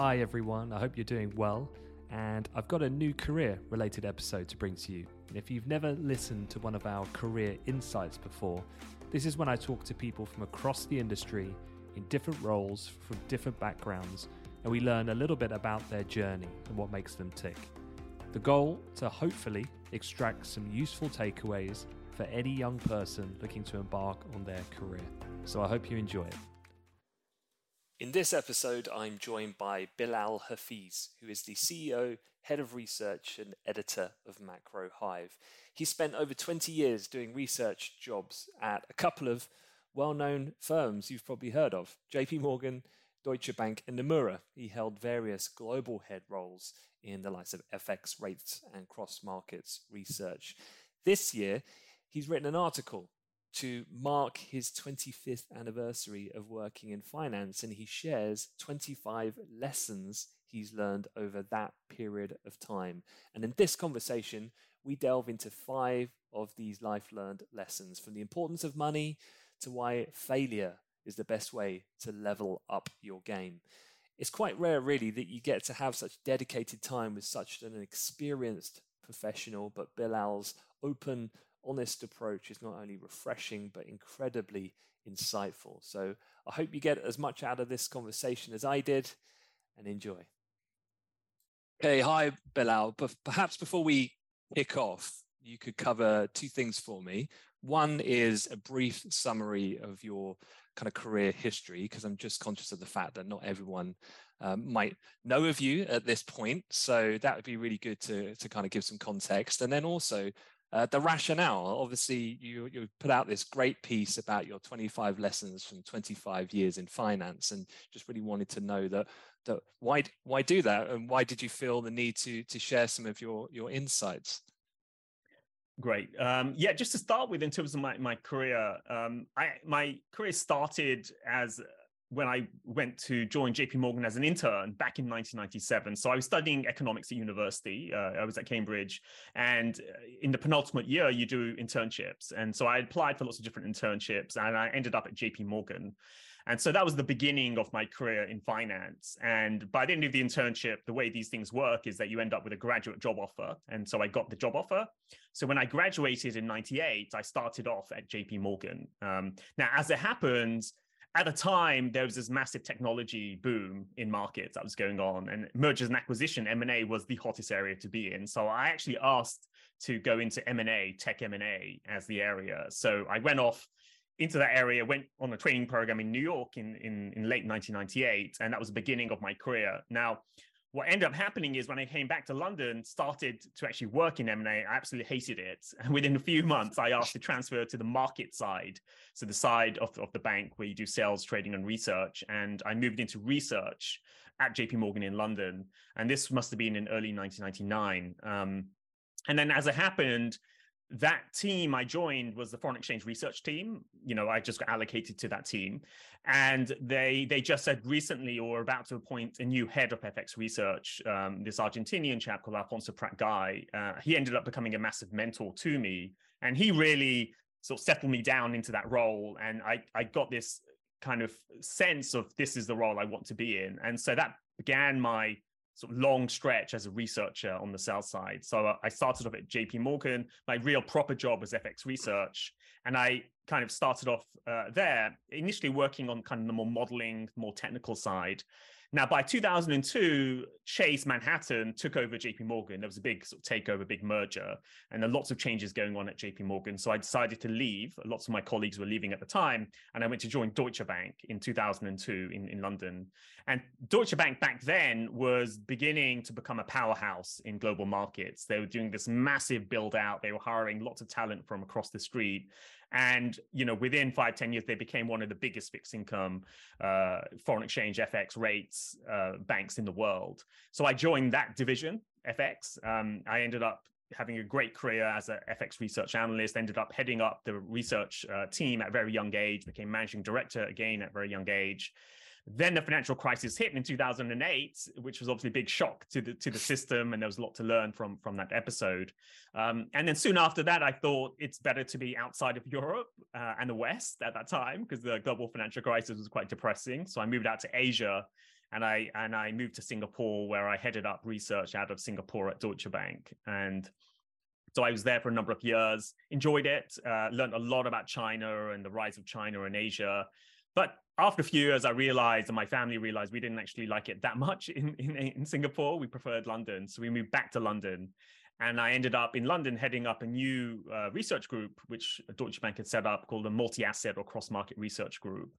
Hi, everyone. I hope you're doing well. And I've got a new career related episode to bring to you. If you've never listened to one of our career insights before, this is when I talk to people from across the industry in different roles, from different backgrounds, and we learn a little bit about their journey and what makes them tick. The goal to hopefully extract some useful takeaways for any young person looking to embark on their career. So I hope you enjoy it. In this episode, I'm joined by Bilal Hafiz, who is the CEO, head of research, and editor of Macro Hive. He spent over 20 years doing research jobs at a couple of well known firms you've probably heard of JP Morgan, Deutsche Bank, and Nomura. He held various global head roles in the likes of FX rates and cross markets research. This year, he's written an article to mark his 25th anniversary of working in finance, and he shares 25 lessons he's learned over that period of time. And in this conversation, we delve into five of these life learned lessons from the importance of money to why failure is the best way to level up your game. It's quite rare, really, that you get to have such dedicated time with such an experienced professional, but Bilal's open, honest approach is not only refreshing but incredibly insightful. So I hope you get as much out of this conversation as I did and enjoy. Okay, hi, Bilal. Perhaps before we kick off, you could cover two things for me. One is a brief summary of your kind of career history, because I'm just conscious of the fact that not everyone um, might know of you at this point. So that would be really good to, to kind of give some context. And then also uh, the rationale. Obviously, you, you put out this great piece about your 25 lessons from 25 years in finance, and just really wanted to know that, that why why do that, and why did you feel the need to to share some of your your insights? Great. Um, yeah, just to start with, in terms of my, my career, um, I, my career started as when I went to join JP Morgan as an intern back in 1997. So I was studying economics at university. Uh, I was at Cambridge. And uh, in the penultimate year, you do internships. And so I applied for lots of different internships and I ended up at JP Morgan. And so that was the beginning of my career in finance. And by the end of the internship, the way these things work is that you end up with a graduate job offer. And so I got the job offer. So when I graduated in 98, I started off at JP Morgan. Um, now, as it happens, at the time there was this massive technology boom in markets that was going on and mergers and acquisition m&a was the hottest area to be in. So i actually asked to go into m&a tech m&a as the area. So i went off into that area went on a training program in new york in, in, in late 1998 and that was the beginning of my career. Now what ended up happening is when I came back to London, started to actually work in M&A, I absolutely hated it. And within a few months, I asked to transfer to the market side. So the side of, of the bank where you do sales, trading, and research. And I moved into research at JP Morgan in London. And this must have been in early 1999. Um, and then as it happened, that team I joined was the foreign exchange research team. You know, I just got allocated to that team, and they they just said recently or about to appoint a new head of FX research. Um, this Argentinian chap called Alfonso Prat-Gay. Uh, he ended up becoming a massive mentor to me, and he really sort of settled me down into that role. And I I got this kind of sense of this is the role I want to be in, and so that began my sort of long stretch as a researcher on the sell side. So uh, I started off at JP Morgan. My real proper job was FX research. And I kind of started off uh, there, initially working on kind of the more modeling, more technical side. Now, by 2002, Chase Manhattan took over JP Morgan. There was a big sort of takeover, big merger, and there lots of changes going on at JP Morgan. So I decided to leave. Lots of my colleagues were leaving at the time, and I went to join Deutsche Bank in 2002 in, in London. And Deutsche Bank back then was beginning to become a powerhouse in global markets. They were doing this massive build out, they were hiring lots of talent from across the street. And you know, within five ten years, they became one of the biggest fixed income, uh, foreign exchange, FX rates uh, banks in the world. So I joined that division, FX. Um, I ended up having a great career as an FX research analyst. Ended up heading up the research uh, team at a very young age. Became managing director again at a very young age. Then the financial crisis hit in 2008, which was obviously a big shock to the to the system, and there was a lot to learn from from that episode. Um, and then soon after that, I thought it's better to be outside of Europe uh, and the West at that time because the global financial crisis was quite depressing. So I moved out to Asia and I and I moved to Singapore where I headed up research out of Singapore at Deutsche Bank. And so I was there for a number of years, enjoyed it, uh, learned a lot about China and the rise of China in Asia. But after a few years, I realized, and my family realized, we didn't actually like it that much in, in, in Singapore. We preferred London. So we moved back to London and I ended up in London heading up a new uh, research group, which Deutsche Bank had set up called the Multi Asset or Cross Market Research Group.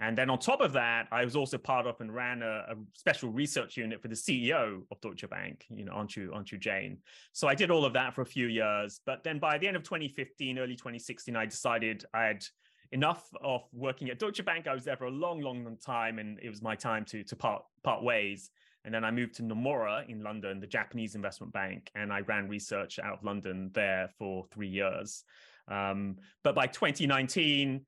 And then on top of that, I was also part of and ran a, a special research unit for the CEO of Deutsche Bank, you know, Anshu, Anshu Jain? So I did all of that for a few years. But then by the end of 2015, early 2016, I decided I had enough of working at Deutsche Bank. I was there for a long, long, time, and it was my time to to part part ways. And then I moved to Nomura in London, the Japanese investment bank, and I ran research out of London there for three years. Um, but by 2019,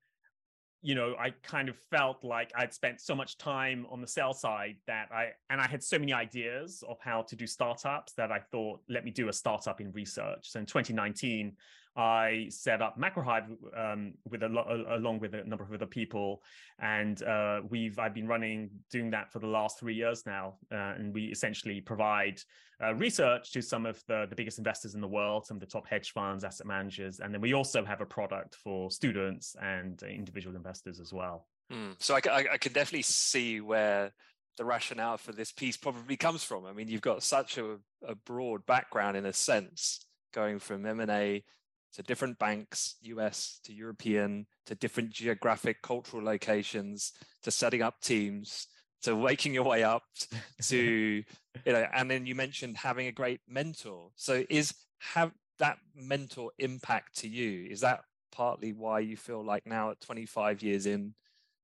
you know, I kind of felt like I'd spent so much time on the sell side that I, and I had so many ideas of how to do startups that I thought, let me do a startup in research. So in 2019, I set up MacroHive um, with a along with a number of other people, and uh, we've I've been running doing that for the last three years now, uh, and we essentially provide uh, research to some of the the biggest investors in the world, some of the top hedge funds, asset managers, and then we also have a product for students and individual investors as well. Mm. So I, I, I can definitely see where the rationale for this piece probably comes from. I mean, you've got such a, a broad background in a sense, going from M to different banks, US to European, to different geographic, cultural locations, to setting up teams, to waking your way up to, you know, and then you mentioned having a great mentor. So is have that mentor impact to you? Is that partly why you feel like now at 25 years in,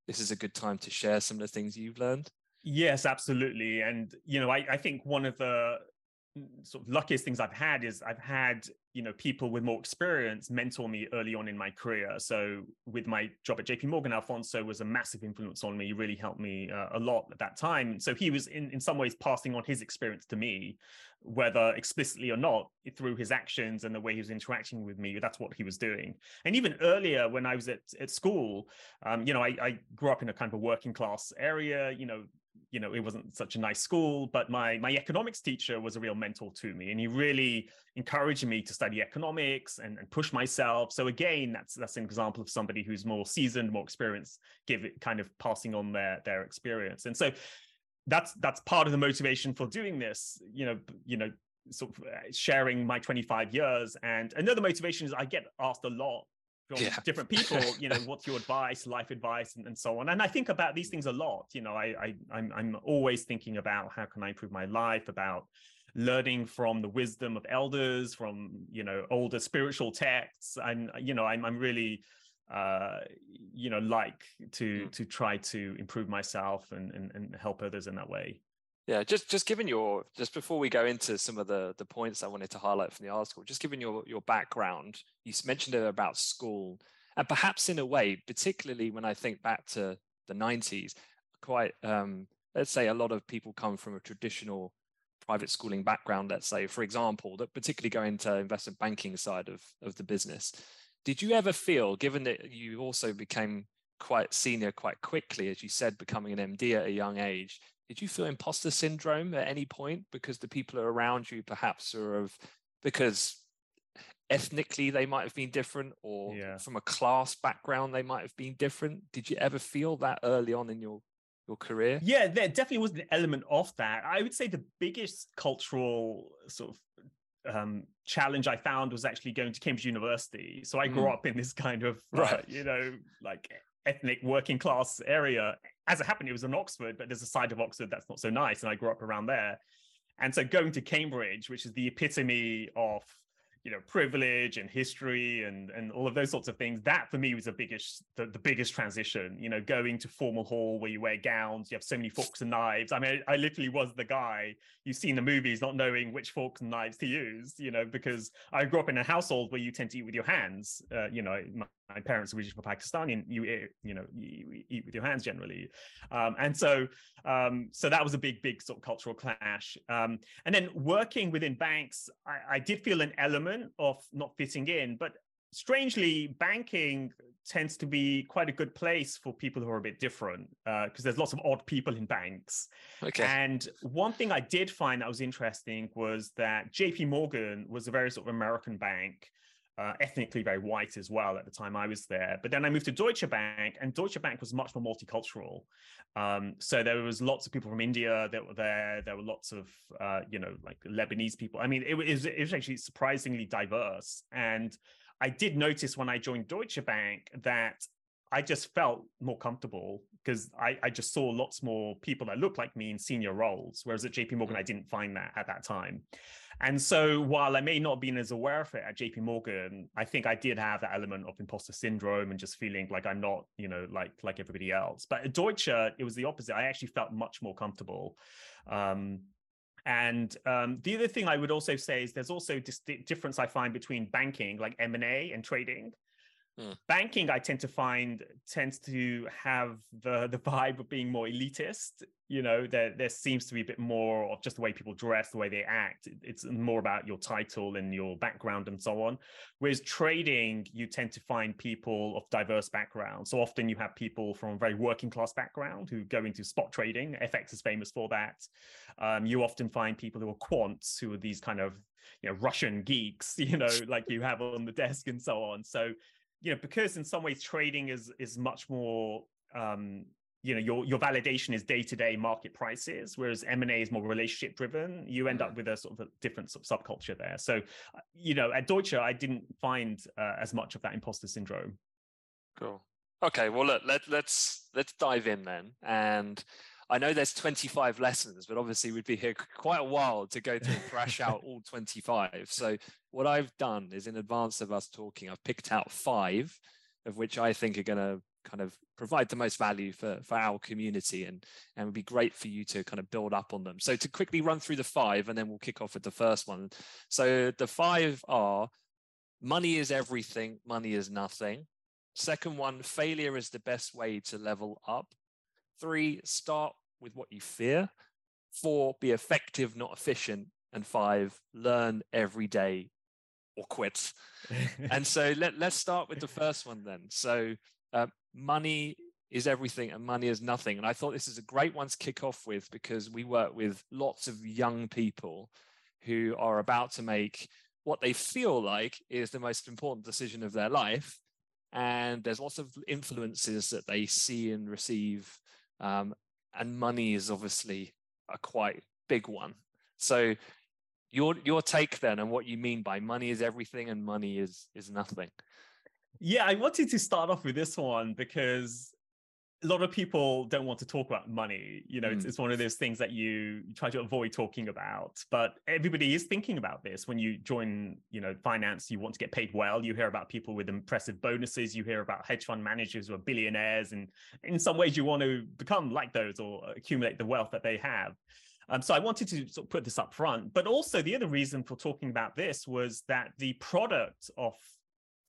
this is a good time to share some of the things you've learned? Yes, absolutely. And, you know, I, I think one of the mm, sort of luckiest things I've had is I've had you know people with more experience mentor me early on in my career. So with my job at JP Morgan, Alfonso was a massive influence on me. Really helped me uh, a lot at that time. So he was in in some ways passing on his experience to me, whether explicitly or not, through his actions and the way he was interacting with me. That's what he was doing. And even earlier when I was at at school, um, you know, I, I grew up in a kind of a working class area. You know, you know it wasn't such a nice school but my my economics teacher was a real mentor to me and he really encouraged me to study economics and, and push myself. So again that's that's an example of somebody who's more seasoned more experienced give it kind of passing on their their experience. And so that's that's part of the motivation for doing this you know you know sort of uh, sharing my 25 years. And another motivation is i get asked a lot from yeah. different people you know what's your advice life advice and, and, so on and i think about these things a lot you know I, I I'm, I'm always thinking about how can i improve my life about learning from the wisdom of elders from you know older spiritual texts and you know i'm, I'm really uh you know like to mm. to try to improve myself and, and and help others in that way yeah, just just given your just before we go into some of the the points I wanted to highlight from the article, just given your your background, you mentioned it about school, and perhaps in a way, particularly when I think back to the '90s, quite um, let's say a lot of people come from a traditional private schooling background. Let's say, for example, that particularly go into investment banking side of of the business. Did you ever feel, given that you also became quite senior quite quickly, as you said, becoming an MD at a young age, did you feel imposter syndrome at any point because the people around you perhaps are of because ethnically they might have been different or yeah. from a class background they might have been different did you ever feel that early on in your your career yeah there definitely was an element of that i would say the biggest cultural sort of um, challenge i found was actually going to cambridge university so i grew mm. up in this kind of uh, right. you know like ethnic working class area. As it happened, it was in Oxford, but there's a side of Oxford that's not so nice, and I grew up around there. And so going to Cambridge, which is the epitome of you know privilege and history and and all of those sorts of things that for me was the biggest the, the biggest transition you know going to formal hall where you wear gowns you have so many forks and knives i mean i literally was the guy you've seen the movies not knowing which forks and knives to use you know because i grew up in a household where you tend to eat with your hands uh, you know my, my parents are originally from Pakistan, and you you know you eat with your hands generally, um, and so um, so that was a big big sort of cultural clash. Um, and then working within banks, I, I, did feel an element of not fitting in, but strangely, banking tends to be quite a good place for people who are a bit different because uh, there's lots of odd people in banks. Okay. And one thing I did find that was interesting was that JP Morgan was a very sort of American bank. Uh, ethnically very white as well at the time I was there. But then I moved to Deutsche Bank, and Deutsche Bank was much more multicultural. Um, so there was lots of people from India that were there. There were lots of, uh, you know, like Lebanese people. I mean, it was, it was actually surprisingly diverse. And I did notice when I joined Deutsche Bank that I just felt more comfortable because I, I, just saw lots more people that looked like me in senior roles, whereas at JP Morgan, I didn't find that at that time. And so while I may not have been as aware of it at JP Morgan, I think I did have that element of imposter syndrome and just feeling like I'm not, you know, like like everybody else. But at Deutsche, it was the opposite. I actually felt much more comfortable. Um, and um, the other thing I would also say is there's also dis- difference I find between banking, like M and A, and trading. Mm. Banking, I tend to find, tends to have the the vibe of being more elitist. You know, there there seems to be a bit more of just the way people dress, the way they act. It's more about your title and your background and so on. Whereas trading, you tend to find people of diverse backgrounds. So often you have people from a very working class background who go into spot trading. FX is famous for that. Um, you often find people who are quants, who are these kind of you know Russian geeks, you know, like you have on the desk and so on. So you know because in some ways trading is is much more um you know your your validation is day-to-day market prices whereas m&a is more relationship driven. You end up mm. with a sort of a different sort of subculture there. So uh, you know at deutsche i didn't find uh, as much of that imposter syndrome. Cool. Okay well look let, let's let's dive in then. And I know there's 25 lessons, but obviously we'd be here quite a while to go through and thrash out all 25. So what I've done is in advance of us talking, I've picked out five of which I think are going to kind of provide the most value for, for our community and, and would be great for you to kind of build up on them. So to quickly run through the five and then we'll kick off with the first one. So the five are money is everything, money is nothing. Second one, failure is the best way to level up. Three, start with what you fear. Four, be effective, not efficient. And five, learn every day or quit. and so let, let's start with the first one then. So, uh, money is everything and money is nothing. And I thought this is a great one to kick off with because we work with lots of young people who are about to make what they feel like is the most important decision of their life. And there's lots of influences that they see and receive um, and money is obviously a quite big one. So your your take then and what you mean by money is everything and money is is nothing. Yeah, I wanted to start off with this one because a lot of people don't want to talk about money. You know, mm. it's, it's one of those things that you, you try to avoid talking about. But everybody is thinking about this. When you join, you know, finance, you want to get paid well. You hear about people with impressive bonuses. You hear about hedge fund managers who are billionaires, and in some ways, you want to become like those or accumulate the wealth that they have. Um, so I wanted to sort of put this up front. But also, the other reason for talking about this was that the product of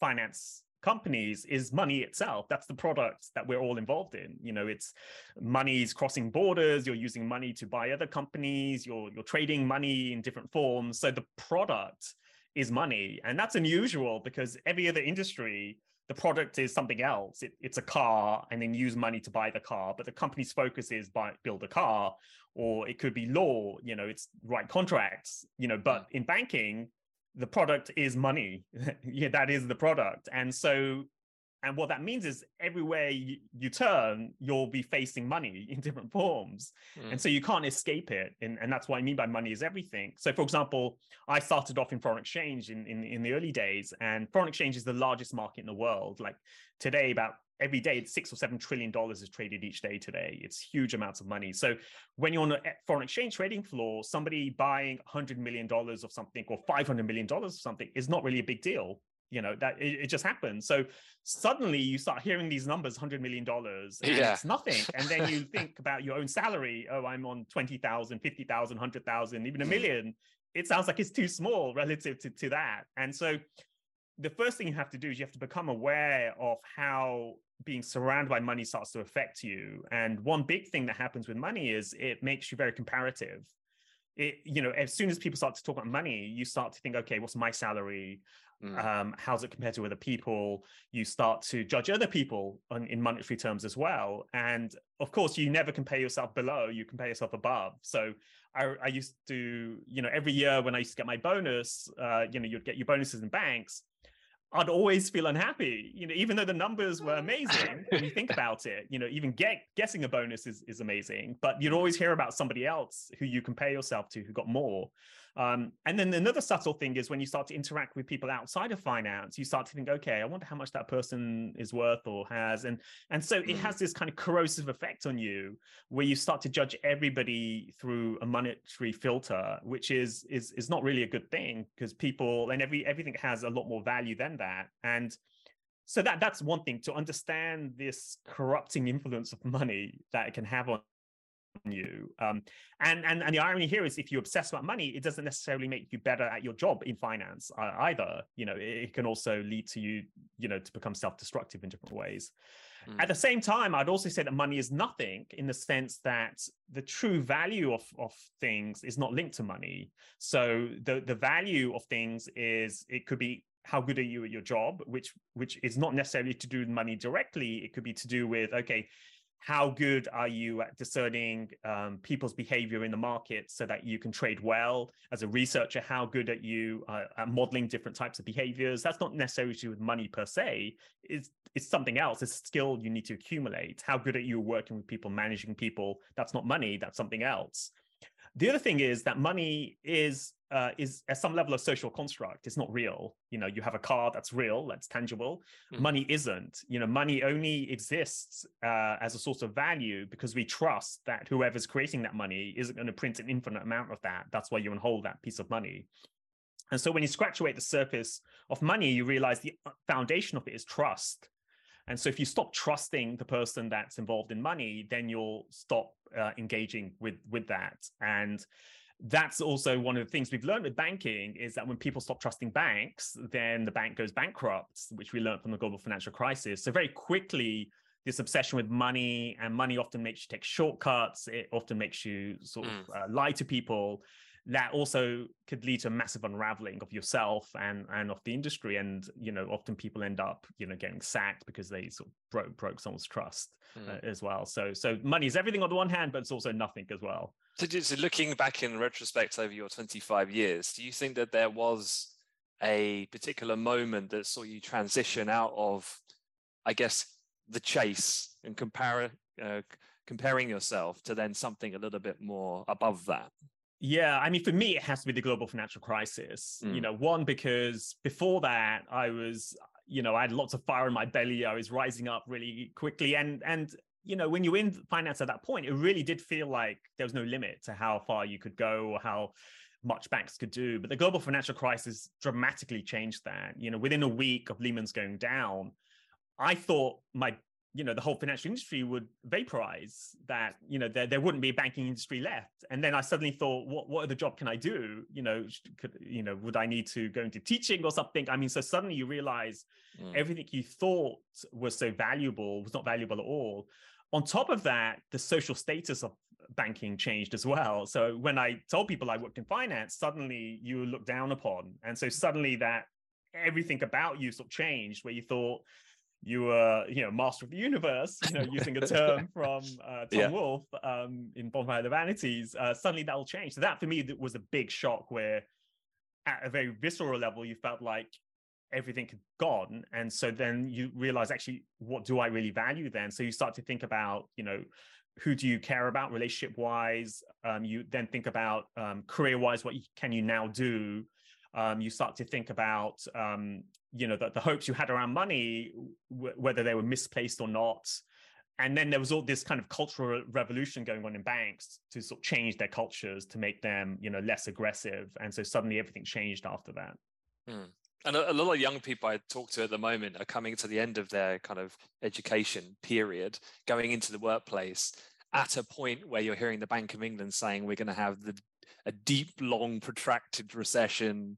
finance companies is money itself. That's the product that we're all involved in. You know it's money's crossing borders you're using money to buy other companies you're you're trading money in different forms. So the product is money and that's unusual because every other industry the product is something else. It, it's a car and then use money to buy the car but the company's focus is buy build a car or it could be law you know it's write contracts you know but mm. in banking the product is money. yeah, that is the product. And so, and what that means is everywhere you, you turn, you'll be facing money in different forms. Mm. And so you can't escape it. And, and that's what I mean by money is everything. So, for example, I started off in foreign exchange in, in, in the early days, and foreign exchange is the largest market in the world. Like today, about every day it's six or seven trillion dollars is traded each day today. It's huge amounts of money. So when you're on a eh, foreign exchange trading floor somebody buying 100 million dollars of something or 500 million dollars of something is not really a big deal. You know that it, it, just happens. So suddenly you start hearing these numbers 100 million dollars yeah. it's nothing. And then you think about your own salary. Oh i'm on 20000 50000 100000 even a million. It sounds like it's too small relative to, to that. And so the first thing you have to do is you have to become aware of how being surrounded by money starts to affect you. And one big thing that happens with money is it makes you very comparative. it, you know, as soon as people start to talk about money, you start to think, okay, what's my salary? Mm. Um, how's it compared to other people? You start to judge other people on, in monetary terms as well. And of course, you never compare yourself below, you compare yourself above. So I, I used to, you know, every year when I used to get my bonus, uh, you know, you'd get your bonuses in banks. I'd always feel unhappy, you know, even though the numbers were mm. amazing. when you think about it, you know, even get guessing a bonus is, is amazing, but you'd always hear about somebody else who you compare yourself to who got more. Um, and then another subtle thing is when you start to interact with people outside of finance, you start to think, okay, I wonder how much that person is worth or has, and and so it has mm. this kind of corrosive effect on you, where you start to judge everybody through a monetary filter, which is is is not really a good thing because people and every everything has a lot more value than that, and so that that's one thing to understand this corrupting influence of money that it can have on you. Um, and, and and the irony here is, if you obsess about money, it doesn't necessarily make you better at your job in finance uh, either. You know, it, it, can also lead to you, you know, to become self-destructive in different ways. Mm. At the same time, I'd also say that money is nothing in the sense that the true value of of things is not linked to money. So the the value of things is it could be how good are you at your job which which is not necessarily to do with money directly it could be to do with okay how good are you at discerning um, people's behavior in the market so that you can trade well? As a researcher how good are you uh, at modeling different types of behaviors? That's not necessarily with money per se. It's, it's something else. It's a skill you need to accumulate. How good are you working with people managing people? That's not money that's something else. The other thing is that money is uh, is at some level a social construct. It's not real. You know, you have a car that's real, that's tangible. Mm. Money isn't. You know, money only exists uh, as a source of value because we trust that whoever's creating that money isn't going to print an infinite amount of that. That's why you can hold that piece of money. And so when you scratch away the surface of money, you realize the uh, foundation of it is trust. And so if you stop trusting the person that's involved in money, then you'll stop uh, engaging with with that. And that's also one of the things we've learned with banking is that when people stop trusting banks, then the bank goes bankrupt, which we learned from the global financial crisis. So very quickly, this obsession with money and money often makes you take shortcuts. It often makes you sort of mm. uh, lie to people. That also could lead to a massive unraveling of yourself and and of the industry. And you know, often people end up you know getting sacked because they sort of broke broke someone's trust mm. uh, as well. So so money is everything on the one hand, but it's also nothing as well. So, so looking back in retrospect over your 25 years, do you think that there was a particular moment that saw you transition out of, I guess, the chase and compare, uh, comparing yourself to then something a little bit more above that? Yeah, I mean, for me, it has to be the global financial crisis. Mm. You know, one because before that, I was, you know, I had lots of fire in my belly. I was rising up really quickly, and and you know, when you're in finance at that point, it really did feel like there was no limit to how far you could go or how much banks could do. But the global financial crisis dramatically changed that. You know, within a week of Lehman's going down, I thought my you know the whole financial industry would vaporize that you know there, there wouldn't be a banking industry left and then i suddenly thought what what other job can i do you know could you know would i need to go into teaching or something i mean so suddenly you realize mm. everything you thought was so valuable was not valuable at all on top of that, the social status of banking changed as well. So when I told people I worked in finance, suddenly you were looked down upon. And so suddenly that everything about you sort of changed where you thought you were, you know, master of the universe, you know, using a term from uh, Tom yeah. Wolfe um, in Bonfire of the Vanities. Uh, suddenly that will change. So that for me was a big shock where at a very visceral level, you felt like everything had gone and so then you realize actually what do i really value then so you start to think about you know who do you care about relationship wise um, you then think about um, career wise what you, can you now do um, you start to think about um, you know the, the, hopes you had around money w- whether they were misplaced or not. And then there was all this kind of cultural revolution going on in banks to sort of change their cultures to make them you know less aggressive. And so suddenly everything changed after that. Mm and a, a, lot of young people I talk to at the moment are coming to the end of their kind of education period, going into the workplace at a point where you're hearing the Bank of England saying we're going to have the, a deep, long, protracted recession.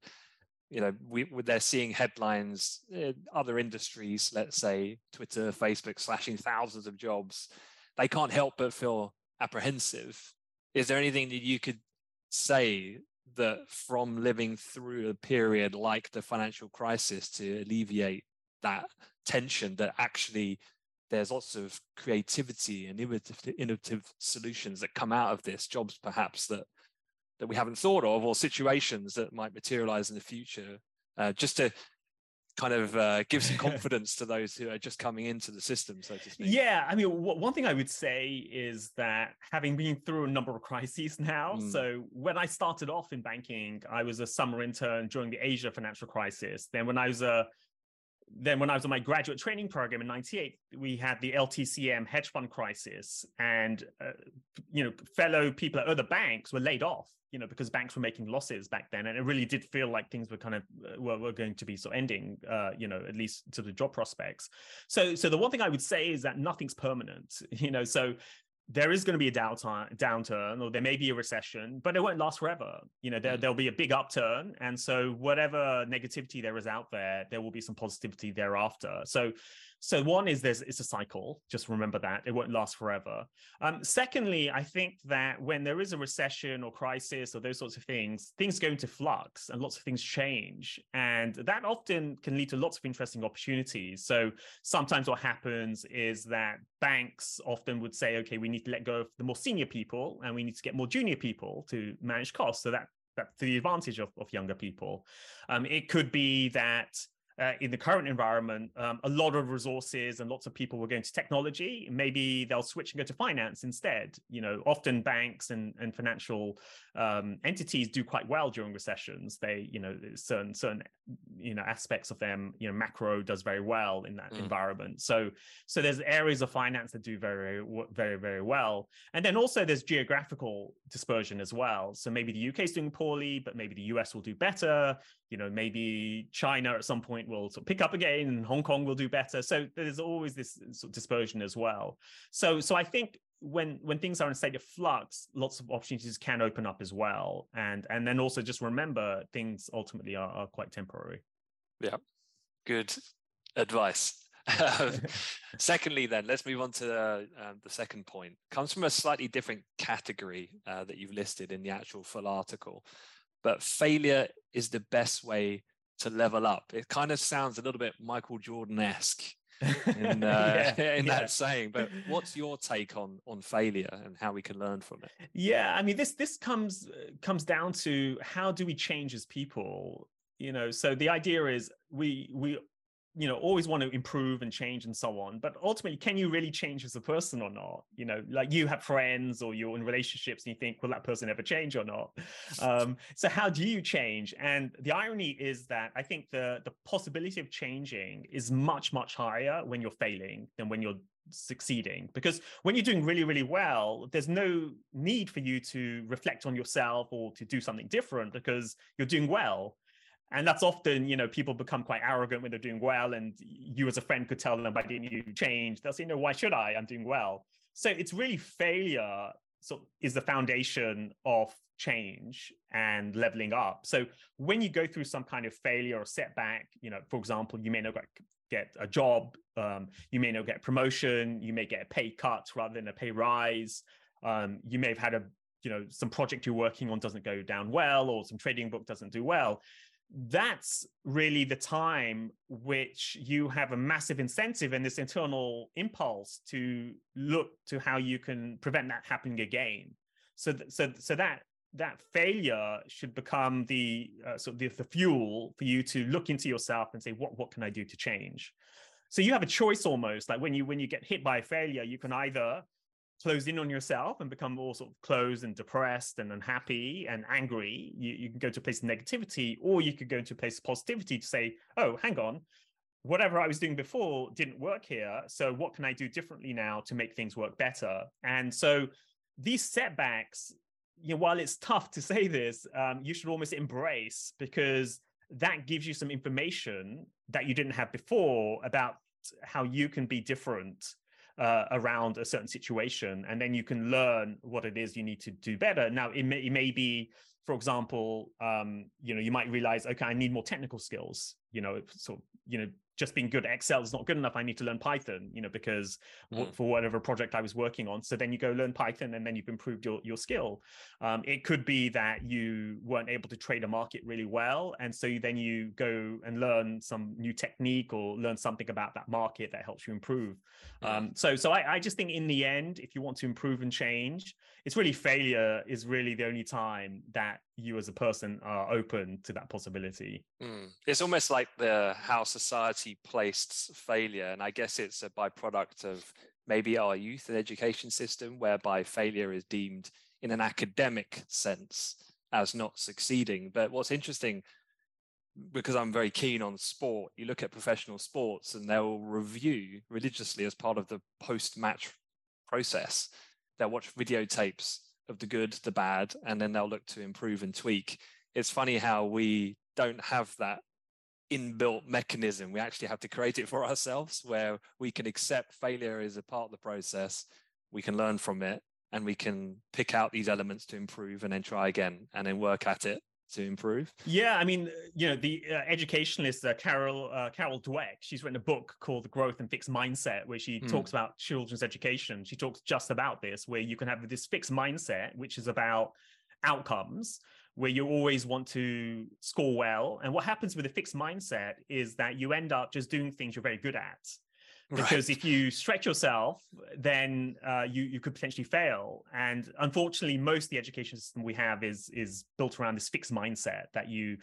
You know, we, they're seeing headlines, in other industries, let's say Twitter, Facebook, slashing thousands of jobs. They can't help but feel apprehensive. Is there anything that you could say that from living through a period like the financial crisis to alleviate that tension that actually there's lots of creativity and innovative, innovative solutions that come out of this jobs perhaps that that we haven't thought of or situations that might materialize in the future uh, just to kind of uh, give some confidence to those who are just coming into the system, so to speak. Yeah, I mean, w- one thing I would say is that having been through a number of crises now, mm. so when I started off in banking, I was a summer intern during the Asia financial crisis. Then when I was a then when I was on my graduate training program in 98, we had the LTCM hedge fund crisis and, uh, you know, fellow people at other banks were laid off you know, because banks were making losses back then, and it really did feel like things were kind of uh, were, were going to be sort of ending, uh, you know, at least to the job prospects. So, so the one thing I would say is that nothing's permanent, you know. So there is going to be a downturn, downturn, or there may be a recession, but it won't last forever. You know, there, mm. there'll be a big upturn, and so whatever negativity there is out there, there will be some positivity thereafter. So, so one is there's it's a cycle. Just remember that it won't last forever. Um, secondly, I think that when there is a recession or crisis or those sorts of things, things go into flux and lots of things change, and that often can lead to lots of interesting opportunities. So sometimes what happens is that banks often would say, okay, we need to let go of the more senior people and we need to get more junior people to manage costs. So that that's to the advantage of, of younger people. Um, it could be that uh, in the current environment, um, a lot of resources and lots of people were going to technology. Maybe they'll switch and go to finance instead. You know, often banks and, and financial um, entities do quite well during recessions. They, you know, certain certain you know aspects of them. You know, macro does very well in that mm. environment. So so there's areas of finance that do very very very well, and then also there's geographical dispersion as well. So maybe the UK is doing poorly, but maybe the US will do better you know maybe china at some point will sort of pick up again and hong kong will do better. So there's always this sort of dispersion as well. So so i think when when things are in a state of flux lots of opportunities can open up as well. And and then also just remember things ultimately are, are quite temporary. Yeah. Good advice. Secondly then let's move on to the, um, the second point. Comes from a slightly different category uh, that you've listed in the actual full article but failure is the best way to level up. It kind of sounds a little bit Michael Jordan esque in, uh, yeah, in that saying. But what's your take on on failure and how we can learn from it? Yeah, I mean this this comes comes down to how do we change as people. You know, so the idea is we we you know always want to improve and change and so on but ultimately can you really change as a person or not? You know like you have friends or you're in relationships and you think will that person ever change or not? Um, so how do you change? And the irony is that i think the the possibility of changing is much much higher when you're failing than when you're succeeding because when you're doing really really well there's no need for you to reflect on yourself or to do something different because you're doing well and that's often you know people become quite arrogant when they're doing well and you as a friend could tell them why didn't you change? They'll say no why should i? I'm doing well. So it's really failure so is the foundation of change and leveling up. So when you go through some kind of failure or setback you know for example you may not get a job um, you may not get promotion you may get a pay cut rather than a pay rise um, you may have had a you know some project you're working on doesn't go down well or some trading book doesn't do well that's really the time which you have a massive incentive and this internal impulse to look to how you can prevent that happening again. So th- so so that that failure should become the uh, sort of the, the fuel for you to look into yourself and say what what can i do to change? So you have a choice almost. Like when you when you get hit by a failure you can either close in on yourself and become all sort of closed and depressed and unhappy and angry, you, you can go to a place of negativity, or you could go to a place of positivity to say, oh, hang on, whatever I was doing before didn't work here. So what can I do differently now to make things work better? And so these setbacks, you know, while it's tough to say this, um, you should almost embrace because that gives you some information that you didn't have before about how you can be different uh, around a certain situation, and then you can learn what it is you need to do better. Now, it may, it may be, for example, um, you know, you might realize, okay, I need more technical skills. You know, so you know, just being good at Excel is not good enough. I need to learn Python, you know, because mm. for whatever project I was working on. So then you go learn Python and then you've improved your, your skill. Um, it could be that you weren't able to trade a market really well. And so then you go and learn some new technique or learn something about that market that helps you improve. Um, so so I, I just think in the end, if you want to improve and change, it's really failure is really the only time that you as a person are open to that possibility. Mm. It's almost like the how society placed failure. And I guess it's a byproduct of maybe our youth and education system, whereby failure is deemed in an academic sense as not succeeding. But what's interesting, because I'm very keen on sport, you look at professional sports and they'll review religiously as part of the post match process. They'll watch videotapes of the good, the bad, and then they'll look to improve and tweak. It's funny how we don't have that inbuilt mechanism. We actually have to create it for ourselves where we can accept failure as a part of the process. We can learn from it and we can pick out these elements to improve and then try again and then work at it to improve. Yeah, I mean, you know, the uh, educationalist uh, Carol uh, Carol Dweck, she's written a book called The Growth and Fixed Mindset, where she mm. talks about children's education. She talks just about this, where you can have this fixed mindset, which is about outcomes, where you always want to score well. And what happens with a fixed mindset is that you end up just doing things you're very good at because right. if you stretch yourself then uh, you you could potentially fail. And unfortunately most of the education system we have is is built around this fixed mindset that you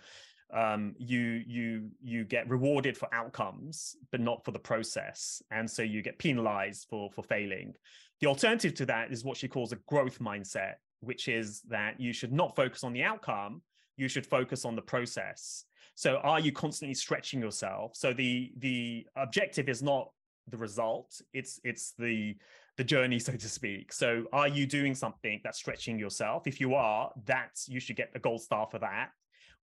um, you you you get rewarded for outcomes but not for the process. And so you get penalized for for failing. The alternative to that is what she calls a growth mindset which is that you should not focus on the outcome you should focus on the process. So are you constantly stretching yourself? So the the objective is not the result. It's it's the the journey so to speak. So are you doing something that's stretching yourself? If you are that's you should get a gold star for that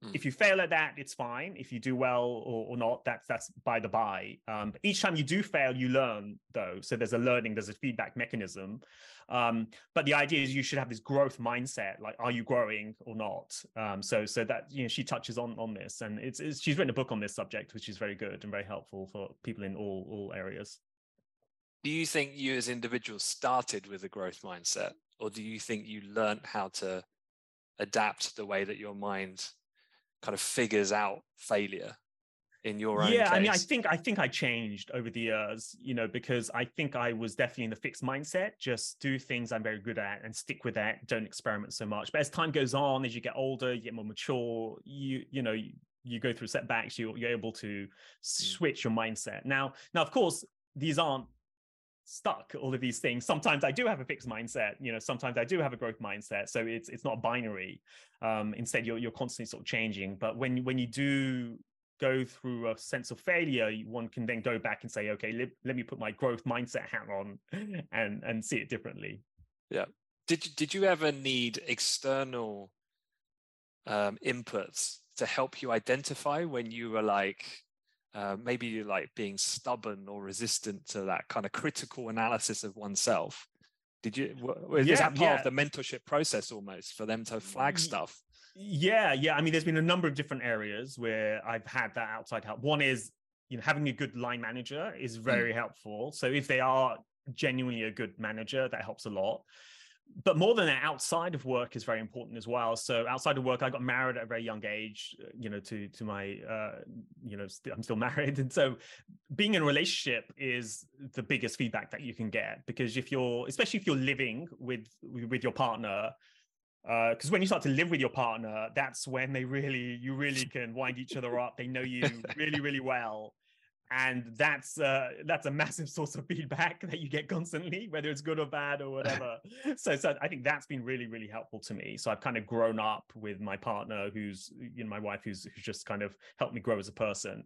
mm. if you fail at that it's fine. If you do well or, or not that's that's by the by. Um, each time you do fail you learn though. So there's a learning there's a feedback mechanism. Um, but the idea is you should have this growth mindset like are you growing or not? Um, so so that you know she touches on on this and it's, it's she's written a book on this subject which is very good and very helpful for people in all all areas. Do you think you as individuals started with a growth mindset or do you think you learned how to adapt the way that your mind kind of figures out failure in your own yeah case? i mean i think i think i changed over the years you know because i think i was definitely in the fixed mindset just do things i'm very good at and stick with that don't experiment so much but as time goes on as you get older you get more mature you you know you, you go through setbacks you, you're able to mm. switch your mindset now now of course these aren't stuck all of these things sometimes i do have a fixed mindset you know sometimes i do have a growth mindset so it's it's not binary um instead you're, you're constantly sort of changing but when when you do go through a sense of failure, one can then go back and say, okay, let, let me put my growth mindset hat on and and see it differently. Yeah. Did you, did you ever need external um, inputs to help you identify when you were like uh, maybe like being stubborn or resistant to that kind of critical analysis of oneself? Did you? Was yeah, that part yeah. of the mentorship process almost for them to flag stuff? Yeah, yeah. I mean, there's been a number of different areas where I've had that outside help. One is, you know, having a good line manager is mm. very mm. helpful. So if they are genuinely a good manager, that helps a lot. But more than that, outside of work is very important as well. So outside of work, I got married at a very young age. Uh, you know, to to my, uh, you know, i st- I'm still married, and so being in a relationship is the biggest feedback that you can get because if you're, especially if you're living with with your partner, because uh, when you start to live with your partner that's when they really you really can wind each other up they know you really really well and that's uh, that's a massive source of feedback that you get constantly whether it's good or bad or whatever. So so i think that's been really really helpful to me. So i've kind of grown up with my partner who's you know my wife who's, who's just kind of helped me grow as a person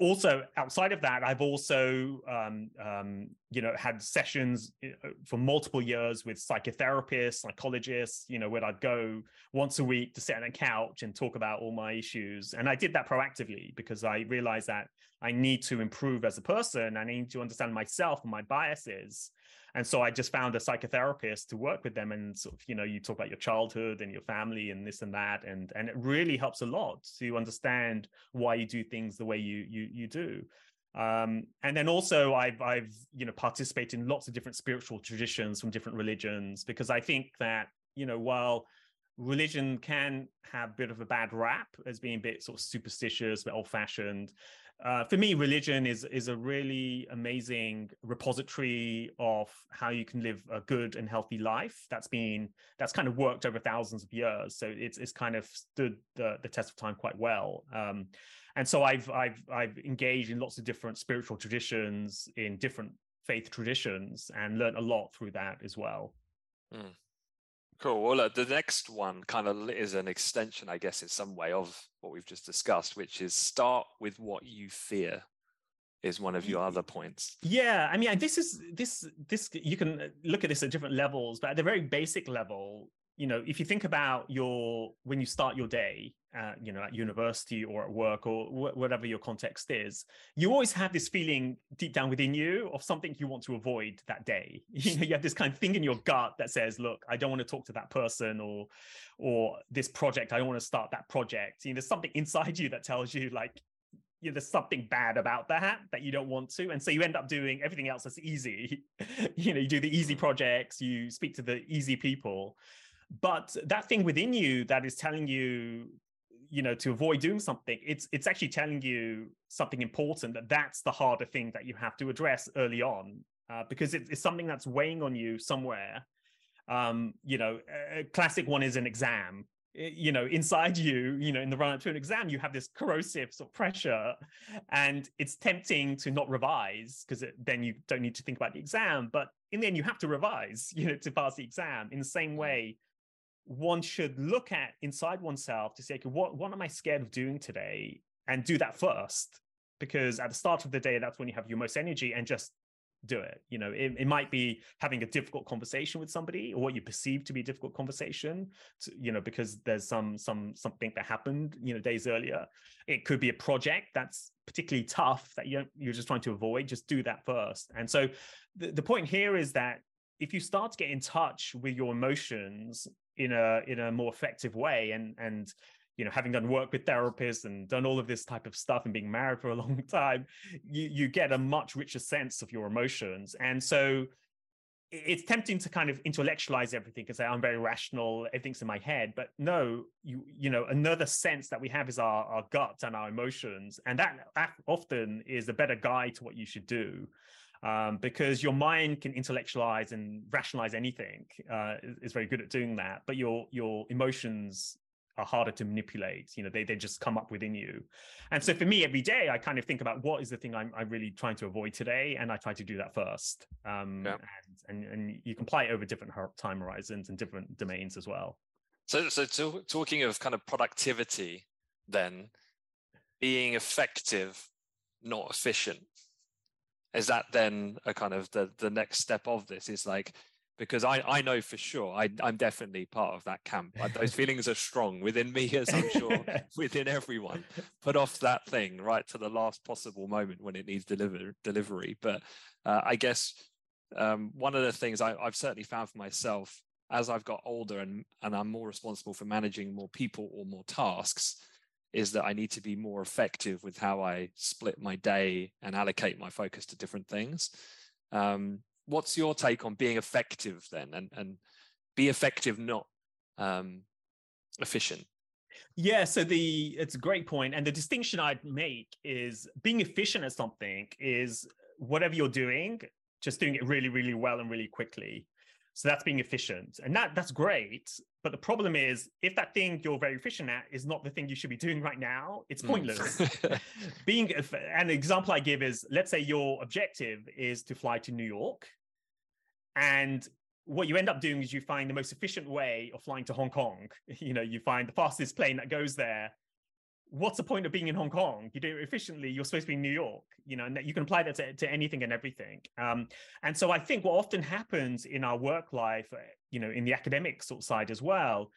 also outside of that i've also um, um, you know had sessions uh, for multiple years with psychotherapists psychologists you know where i'd go once a week to sit on a couch and talk about all my issues. And i did that proactively because i realized that i need to improve as a person. I need to understand myself and my biases and so I just found a psychotherapist to work with them, and sort of, you know, you talk about your childhood and your family and this and that, and and it really helps a lot to understand why you do things the way you you you do. Um, and then also I've I've you know participated in lots of different spiritual traditions from different religions because I think that you know while religion can have a bit of a bad rap as being a bit sort of superstitious, but old fashioned uh, for me, religion is is a really amazing repository of how you can live a good and healthy life. That's been that's kind of worked over thousands of years, so it's it's kind of stood the, the test of time quite well. Um, and so I've I've I've engaged in lots of different spiritual traditions in different faith traditions and learned a lot through that as well. Mm. Cool. Well, uh, the next one kind of is an extension, I guess, in some way of what we've just discussed, which is start with what you fear is one of your other points. Yeah, I mean, this is this this you can look at this at different levels, but at the very basic level, you know, if you think about your when you start your day, uh, you know, at university or at work or wh- whatever your context is, you always have this feeling deep down within you of something you want to avoid that day. You know, you have this kind of thing in your gut that says, "Look, I don't want to talk to that person," or, or this project, I don't want to start that project. You know, there's something inside you that tells you, like, you know, there's something bad about that that you don't want to and so you end up doing everything else that's easy you know you do the easy projects you speak to the easy people but that thing within you that is telling you you know to avoid doing something it's it's actually telling you something important that that's the harder thing that you have to address early on uh, because it's, it's something that's weighing on you somewhere um you know a classic one is an exam you know inside you you know in the run up to an exam you have this corrosive sort of pressure and it's tempting to not revise because then you don't need to think about the exam but in the end you have to revise you know to pass the exam in the same mm. way one should look at inside oneself to say, okay, what, what am I scared of doing today? And do that first. Because at the start of the day, that's when you have your most energy and just do it. You know, it, it might be having a difficult conversation with somebody or what you perceive to be a difficult conversation, to, you know, because there's some some something that happened, you know, days earlier. It could be a project that's particularly tough that you you're just trying to avoid. Just do that first. And so the, the point here is that if you start to get in touch with your emotions in a in a more effective way and and you know having done work with therapists and done all of this type of stuff and being married for a long time you you get a much richer sense of your emotions. And so it's tempting to kind of intellectualize everything and say i'm very rational everything's in my head but no you you know another sense that we have is our, our gut and our emotions. And that, that often is a better guide to what you should do um, because your mind can intellectualize and rationalize anything. Uh, is very good at doing that, but your your emotions are harder to manipulate. You know, they they just come up within you. And so for me, every day I kind of think about what is the thing I'm, I'm really trying to avoid today, and I try to do that first. Um, yeah. and, and and you can apply it over different time horizons and different domains as well. So so to, talking of kind of productivity, then being effective, not efficient is that then a kind of the the next step of this is like because I, I know for sure I, I'm definitely part of that camp. Those feelings are strong within me, as I'm sure within everyone. Put off that thing right to the last possible moment when it needs deliver, delivery. But uh, I guess um, one of the things I, I've certainly found for myself as I've got older and, and I'm more responsible for managing more people or more tasks is that I need to be more effective with how I split my day and allocate my focus to different things. Um, what's your take on being effective then, and and be effective, not um, efficient? Yeah, so the it's a great point, and the distinction I'd make is being efficient at something is whatever you're doing, just doing it really, really well and really quickly. So that's being efficient. And that that's great. But the problem is if that thing you're very efficient at is not the thing you should be doing right now, it's hmm. pointless. Mm. being an example I give is let's say your objective is to fly to New York. And what you end up doing is you find the most efficient way of flying to Hong Kong. You know, you find the fastest plane that goes there what's the point of being in Hong Kong? You do it efficiently. You're supposed to be in New York, you know, and you can apply that to, to anything and everything. Um, and so I think what often happens in our work life, uh, you know, in the academic sort of side as well,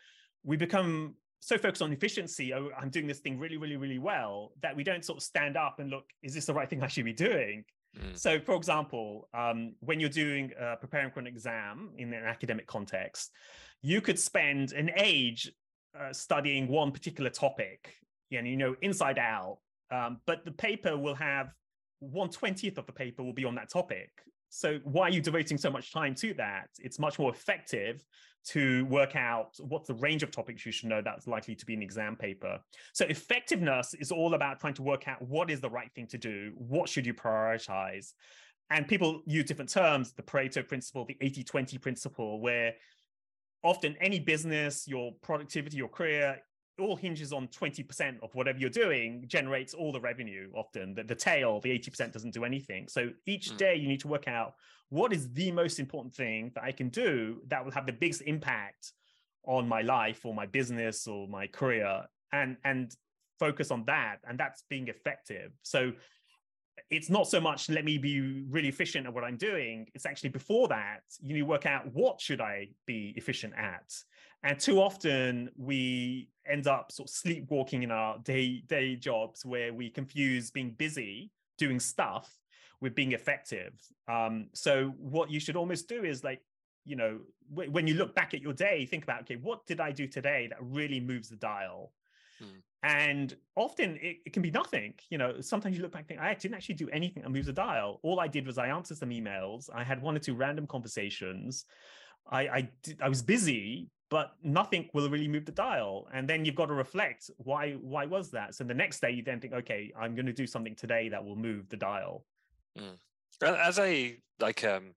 we become so focused on efficiency. Oh, I'm doing this thing really, really, really well that we don't sort of stand up and look, is this the right thing I should be doing? Mm. So, for example, um, when you're doing uh, preparing for an exam in an academic context, you could spend an age uh, studying one particular topic, and you know inside out. Um, but the paper will have one twentieth of the paper will be on that topic. So why are you devoting so much time to that? It's much more effective to work out what's the range of topics you should know that's likely to be an exam paper. So effectiveness is all about trying to work out what is the right thing to do, what should you prioritize. And people use different terms, the Pareto principle, the 80-20 principle, where often any business, your productivity, your career, all hinges on 20% of whatever you're doing generates all the revenue often the, the tail the 80% doesn't do anything. So each mm. day you need to work out what is the most important thing that i can do that will have the biggest impact on my life or my business or my career and and focus on that and that's being effective. So it's not so much let me be really efficient at what i'm doing it's actually before that you need to work out what should i be efficient at and too often we end up sort of sleepwalking in our day day jobs where we confuse being busy doing stuff with being effective. Um, so what you should almost do is like you know w- when you look back at your day think about okay what did i do today that really moves the dial? Hmm. and often it, it, can be nothing. You know sometimes you look back and think i didn't actually do anything and move the dial. All i did was i answered some emails. I had one or two random conversations. I, I, did, I was busy, but nothing will really move the dial and then you've got to reflect why why was that so the next day you then think okay i'm going to do something today that will move the dial mm. as a like um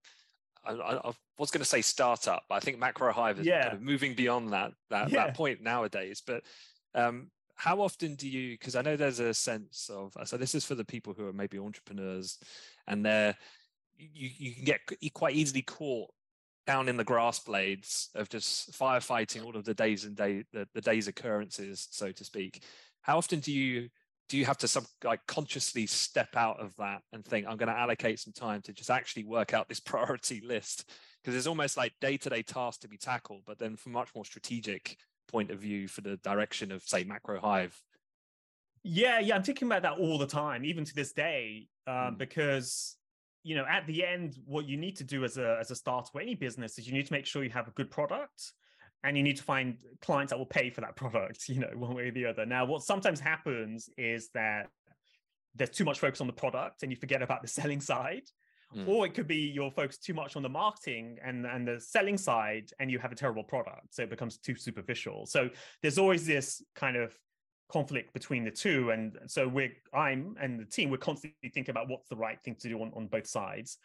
I, I was going to say startup. I think Macro Hive is yeah. kind of moving beyond that that, yeah. that point nowadays. But um, how often do you? Because I know there's a sense of. So this is for the people who are maybe entrepreneurs, and they're you you can get quite easily caught down in the grass blades of just firefighting all of the days and day the, the day's occurrences, so to speak. How often do you do you have to some like consciously step out of that and think i'm going to allocate some time to just actually work out this priority list because there's almost like day-to-day tasks to be tackled but then from much more strategic point of view for the direction of say macro hive yeah yeah i'm thinking about that all the time even to this day um, mm. because you know at the end what you need to do as a as a starter for any business is you need to make sure you have a good product and you need to find clients that will pay for that product you know one way or the other. Now what sometimes happens is that there's too much focus on the product and you forget about the selling side. Mm. or it could be you're focused too much on the marketing and and the selling side and you have a terrible product so it becomes too superficial. So there's always this kind of conflict between the two. And so we're i'm and the team we're constantly thinking about what's the right thing to do on, on both sides.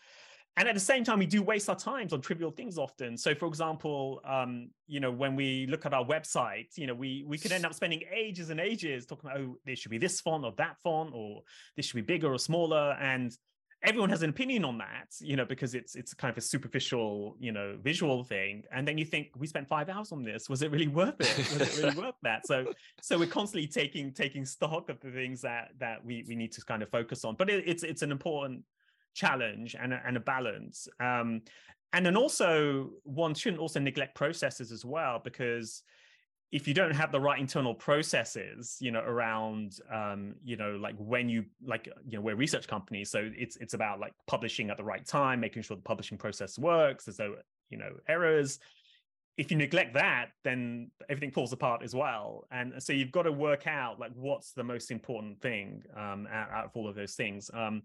And at the same time we do waste our times on trivial things often. So for example um, you know when we look at our website you know we we could end up spending ages and ages talking about oh there should be this font or that font or this should be bigger or smaller. And everyone has an opinion on that, you know, because it's it's kind of a superficial, you know, visual thing. And then you think we spent five hours on this. Was it really worth it? Was it really worth that? So so we're constantly taking taking stock of the things that that we we need to kind of focus on. But it, it's it's an important challenge and a, and a balance. Um, and then also one shouldn't also neglect processes as well because if you don't have the right internal processes you know around um, you know like when you like you know we're research companies so it's it's about like publishing at the right time making sure the publishing process works there's no you know errors. If you neglect that then everything falls apart as well. And so you've got to work out like what's the most important thing um, out, out of all of those things. Um,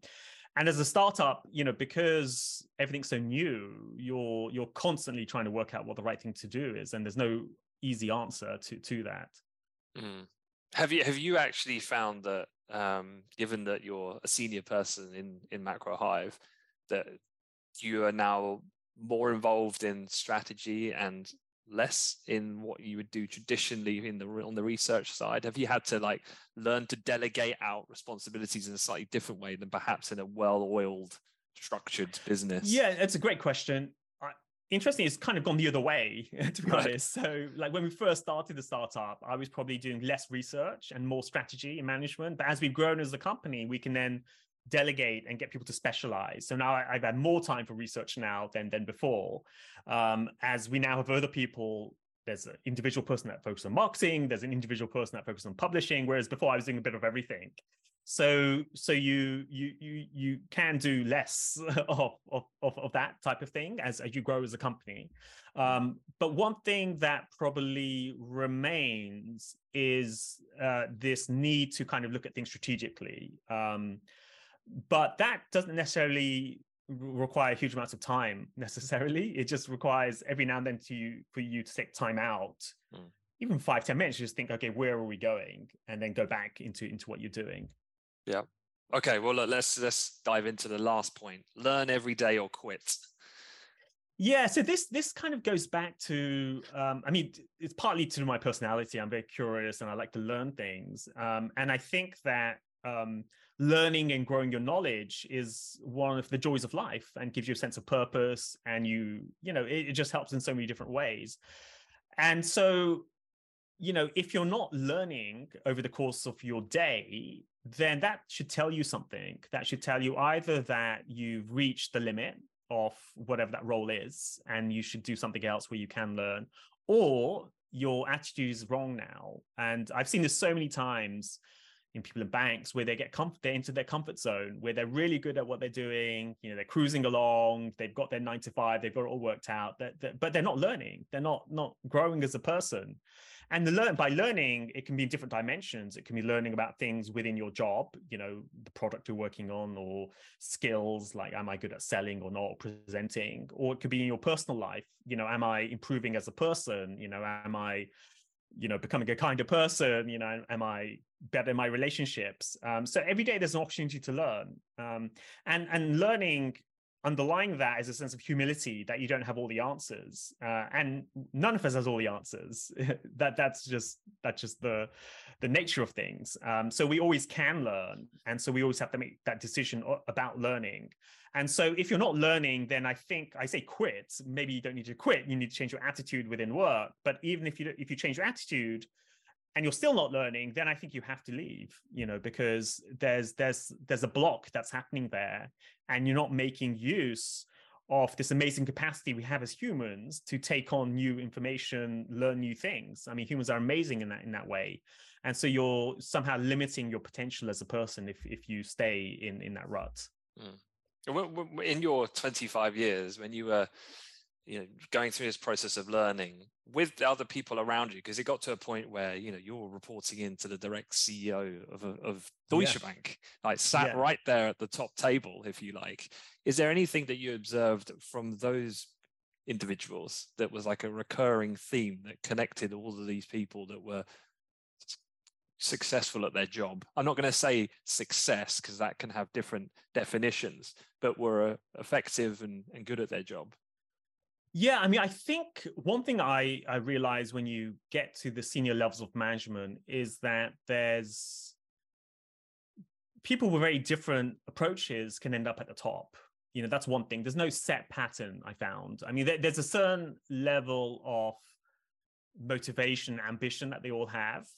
and as a startup you know because everything's so new you're you're constantly trying to work out what the right thing to do is and there's no easy answer to to that. Mm. Have you have you actually found that um, given that you're a senior person in in Macro Hive, that you are now more involved in strategy and less in what you would do traditionally in the on the research side have you had to like learn to delegate out responsibilities in a slightly different way than perhaps in a well-oiled structured business yeah it's a great question interesting it's kind of gone the other way to be right. honest. So like when we first started the startup i was probably doing less research and more strategy and management. But as we've grown as a company we can then delegate and get people to specialize. So now I, have had more time for research now than than before. Um, as we now have other people there's an individual person that focuses on marketing there's an individual person that focuses on publishing whereas before i was doing a bit of everything so so you you you you can do less of of, of, that type of thing as, as you grow as a company. Um, but one thing that probably remains is uh, this need to kind of look at things strategically. Um, but that doesn't necessarily require huge amounts of time necessarily. It just requires every now and then to for you to take time out. Mm. even five ten minutes just think okay where are we going? and then go back into into what you're doing yeah. Okay well look, let's let's dive into the last point. Learn every day or quit. Yeah so this this kind of goes back to um, i mean it's partly to my personality. I'm very curious and i like to learn things. Um, and i think that um, learning and growing your knowledge is one of the joys of life and gives you a sense of purpose and you you know it, it just helps in so many different ways. And so you know if you're not learning over the course of your day then that should tell you something. That should tell you either that you've reached the limit of whatever that role is and you should do something else where you can learn or your attitude is wrong now. And i've seen this so many times in people in banks where they get comfort they're into their comfort zone where they're really good at what they're doing you know they're cruising along they've got their nine to five they've got it all worked out they're, they're, but they're not learning they're not not growing as a person. And the learn by learning it can be in different dimensions it can be learning about things within your job you know the product you're working on or skills like am i good at selling or not presenting or it could be in your personal life you know am i improving as a person you know am i you know becoming a kinder person you know am i better in my relationships? Um, so every day there's an opportunity to learn. Um, and and learning underlying that is a sense of humility that you don't have all the answers uh, and none of us has all the answers. That that's just that's just the the nature of things. Um, so we always can learn and so we always have to make that decision about learning. And so if you're not learning then i think i say quit. Maybe you don't need to quit. You need to change your attitude within work. But even if you if you change your attitude and you're still not learning then i think you have to leave you know because there's there's there's a block that's happening there and you're not making use of this amazing capacity we have as humans to take on new information learn new things. I mean humans are amazing in that in that way. And so you're somehow limiting your potential as a person if if you stay in in that rut. Mm. in your 25 years when you were you know going through this process of learning with the other people around you because it got to a point where you know you're reporting into the direct ceo of, of deutsche yeah. bank like sat yeah. right there at the top table if you like is there anything that you observed from those individuals that was like a recurring theme that connected all of these people that were successful at their job i'm not going to say success because that can have different definitions but were uh, effective and, and good at their job yeah, I mean, I think one thing I I realize when you get to the senior levels of management is that there's people with very different approaches can end up at the top. You know, that's one thing. There's no set pattern I found. I mean, there, there's a certain level of motivation, ambition that they all have,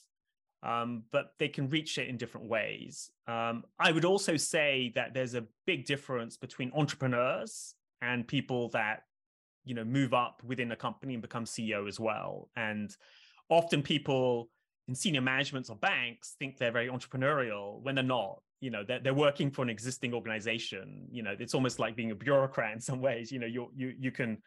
um, but they can reach it in different ways. Um, I would also say that there's a big difference between entrepreneurs and people that you know move up within a company and become ceo as well. And often people in senior managements or banks think they're very entrepreneurial when they're not. You know they're, they're working for an existing organization. You know it's almost like being a bureaucrat in some ways. You know you you you can.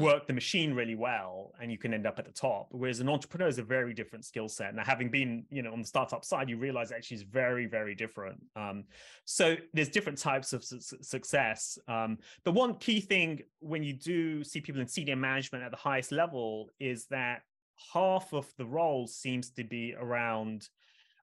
Work the machine really well and you can end up at the top whereas an entrepreneur is a very different skill set. Now having been you know on the startup side you realize actually is very very different. Um, so there's different types of su- success. Um, but one key thing when you do see people in senior management at the highest level is that half of the role seems to be around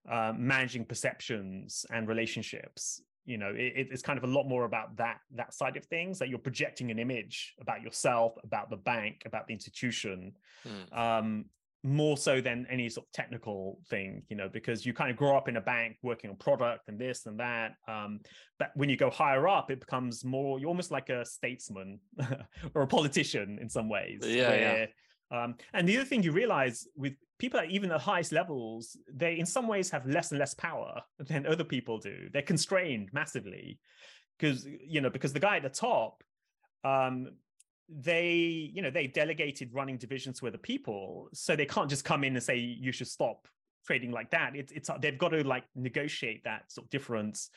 uh, managing perceptions and relationships you know it, it's kind of a lot more about that that side of things that you're projecting an image about yourself about the bank about the institution mm. um, more so than any sort of technical thing you know because you kind of grow up in a bank working on product and this and that um, but when you go higher up it becomes more you're almost like a statesman or a politician in some ways yeah, yeah. Um, and the other thing you realize with people at even the highest levels, they in some ways have less and less power than other people do. They're constrained massively because you know because the guy at the top, um, they you know they delegated running divisions to other people so they can't just come in and say you should stop trading like that it's it's they've got to like negotiate that sort of difference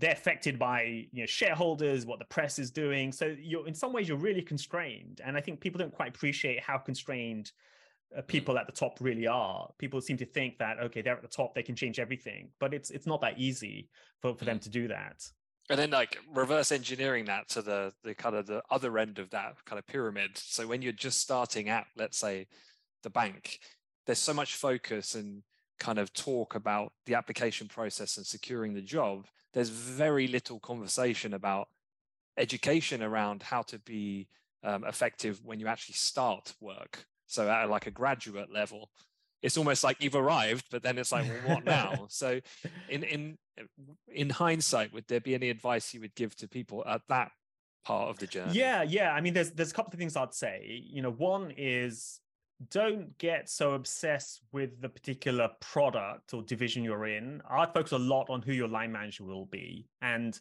they're affected by you know shareholders what the press is doing. So you're in some ways you're really constrained. And i think people don't quite appreciate how constrained uh, people at the top really are. People seem to think that okay they're at the top they can change everything. But it's it's not that easy for, for them to do that. And then like reverse engineering that to the the kind of the other end of that kind of pyramid. So when you're just starting at let's say the bank there's so much focus and kind of talk about the application process and securing the job there's very little conversation about education around how to be um, effective when you actually start work. So at like a graduate level it's almost like you've arrived but then it's like well what now? So in in in hindsight would there be any advice you would give to people at that part of the journey? Yeah yeah. I mean there's there's a couple of things i'd say. You know one is don't get so obsessed with the particular product or division you're in. I'd focus a lot on who your line manager will be. And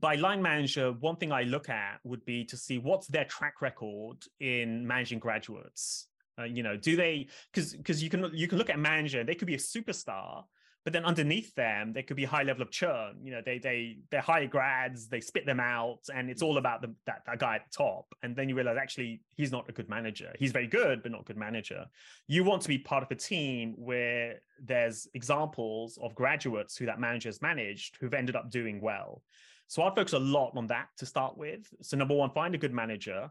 by line manager one thing i look at would be to see what's their track record in managing graduates. Uh, you know, do they because because you can you can look at manager, they could be a superstar, but then underneath them there could be a high level of churn. You know, they they they're high grads, they spit them out, and it's all mm. about the, that that guy at the top. And then you realize actually he's not a good manager. He's very good, but not a good manager. You want to be part of a team where there's examples of graduates who that manager has managed who've ended up doing well. So i'd focus a lot on that to start with. So number one, find a good manager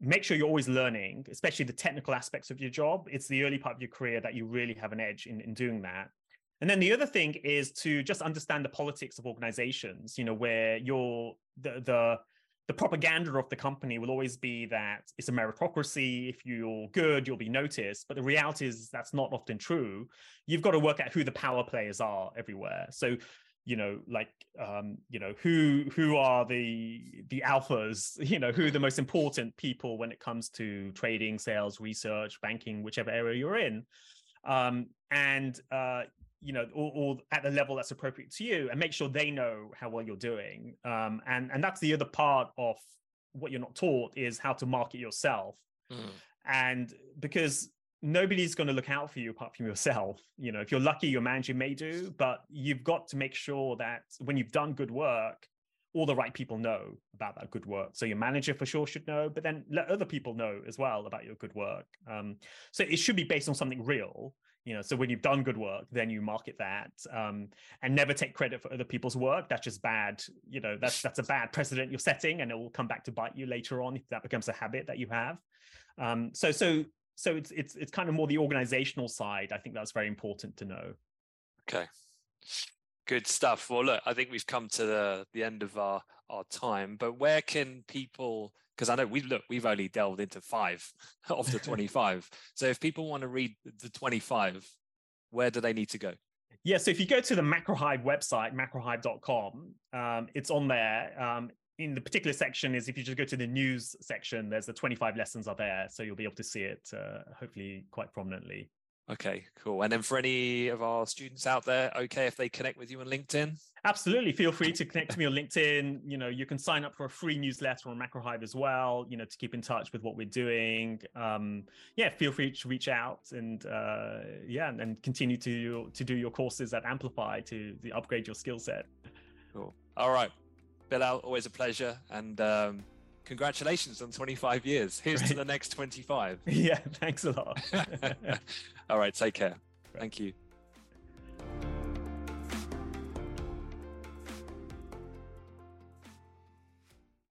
make sure you're always learning, especially the technical aspects of your job. It's the early part of your career that you really have an edge in, in doing that. And then the other thing is to just understand the politics of organizations, you know, where you're the the the propaganda of the company will always be that it's a meritocracy. If you're good, you'll be noticed. But the reality is that's not often true. You've got to work out who the power players are everywhere. So you know like um you know who who are the the alphas you know who are the most important people when it comes to trading sales research banking whichever area you're in um and uh you know or, or, at the level that's appropriate to you and make sure they know how well you're doing um and and that's the other part of what you're not taught is how to market yourself mm. and because nobody's going to look out for you apart from yourself. You know, if you're lucky, your manager may do, but you've got to make sure that when you've done good work, all the right people know about that good work. So your manager for sure should know, but then let other people know as well about your good work. Um, so it should be based on something real. You know, so when you've done good work, then you market that, um, and never take credit for other people's work. That's just bad. You know, that's that's a bad precedent you're setting, and it will come back to bite you later on if that becomes a habit that you have. Um, so so so it's it's it's kind of more the organizational side. I think that's very important to know. Okay. Good stuff. Well, look, I think we've come to the, the end of our, our time, but where can people, because I know we look, we've only delved into five of the 25. so if people want to read the 25, where do they need to go? Yeah, so if you go to the Macrohive website, macrohive.com, um, it's on there. Um, in the particular section is if you just go to the news section, there's the 25 lessons are there. So you'll be able to see it uh, hopefully quite prominently. Okay, cool. And then for any of our students out there, okay, if they connect with you on LinkedIn? Absolutely. Feel free to connect to me on LinkedIn. You know, you can sign up for a free newsletter on Macrohive as well, you know, to keep in touch with what we're doing. Um, yeah, feel free to reach out and uh, yeah, and, and continue to to do your courses at Amplify to, to upgrade your skill set. Cool. All right. Bilal, always a pleasure. And um, congratulations on 25 years. Here's to the next 25. Yeah, thanks a lot. All right, take care. Thank you.